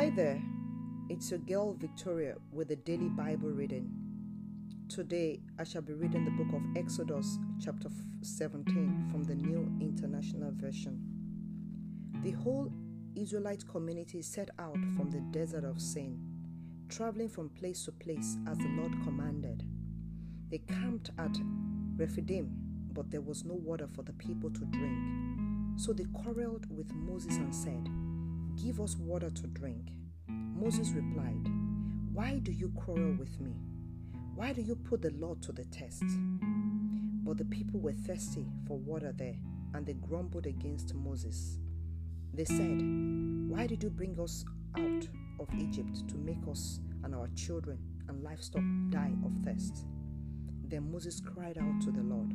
Hi there, it's your girl Victoria with the daily Bible reading. Today I shall be reading the book of Exodus, chapter 17, from the New International Version. The whole Israelite community set out from the desert of Sin, traveling from place to place as the Lord commanded. They camped at Rephidim, but there was no water for the people to drink. So they quarreled with Moses and said, Give us water to drink. Moses replied, Why do you quarrel with me? Why do you put the Lord to the test? But the people were thirsty for water there, and they grumbled against Moses. They said, Why did you bring us out of Egypt to make us and our children and livestock die of thirst? Then Moses cried out to the Lord,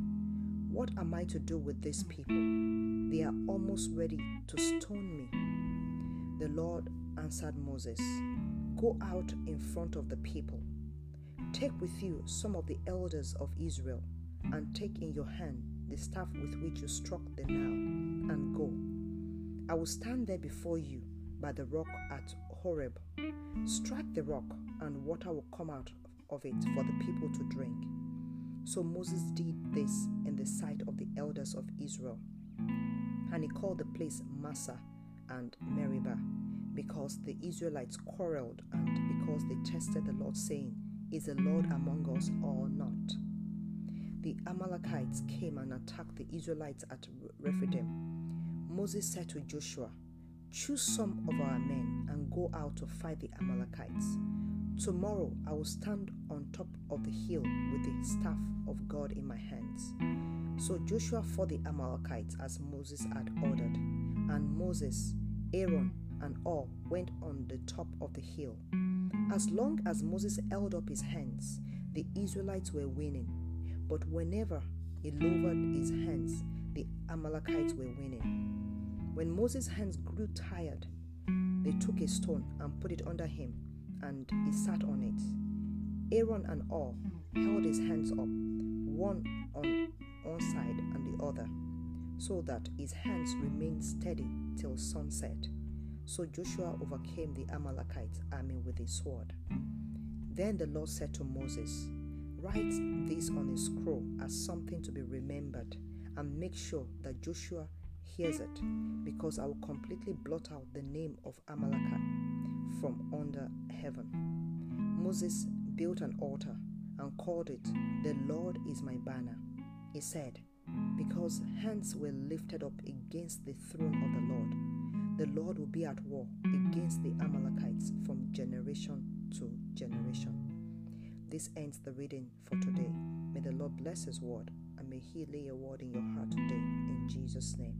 What am I to do with these people? They are almost ready to stone me. The Lord answered Moses, Go out in front of the people. Take with you some of the elders of Israel, and take in your hand the staff with which you struck the Nile, and go. I will stand there before you by the rock at Horeb. Strike the rock, and water will come out of it for the people to drink. So Moses did this in the sight of the elders of Israel. And he called the place Massah and Meribah, because the Israelites quarreled and because they tested the Lord, saying, Is the Lord among us or not? The Amalekites came and attacked the Israelites at Rephidim. Moses said to Joshua, Choose some of our men and go out to fight the Amalekites. Tomorrow I will stand on top of the hill with the staff of God in my hands. So Joshua fought the Amalekites as Moses had ordered, and Moses, Aaron, and Hur went on the top of the hill. As long as Moses held up his hands, the Israelites were winning, but whenever he lowered his hands, the Amalekites were winning. When Moses' hands grew tired, they took a stone and put it under him, and he sat on it. Aaron and Hur held his hands up, one on one side and the other, so that his hands remained steady till sunset. So Joshua overcame the Amalekite army with his sword. Then the Lord said to Moses, Write this on a scroll as something to be remembered, and make sure that Joshua hears it, because I will completely blot out the name of Amalek from under heaven. Moses built an altar and called it, The Lord is my banner. He said, Because hands were lifted up against the throne of the Lord, the Lord will be at war against the Amalekites from generation to generation. This ends the reading for today. May the Lord bless His word and may He lay a word in your heart today in Jesus' name.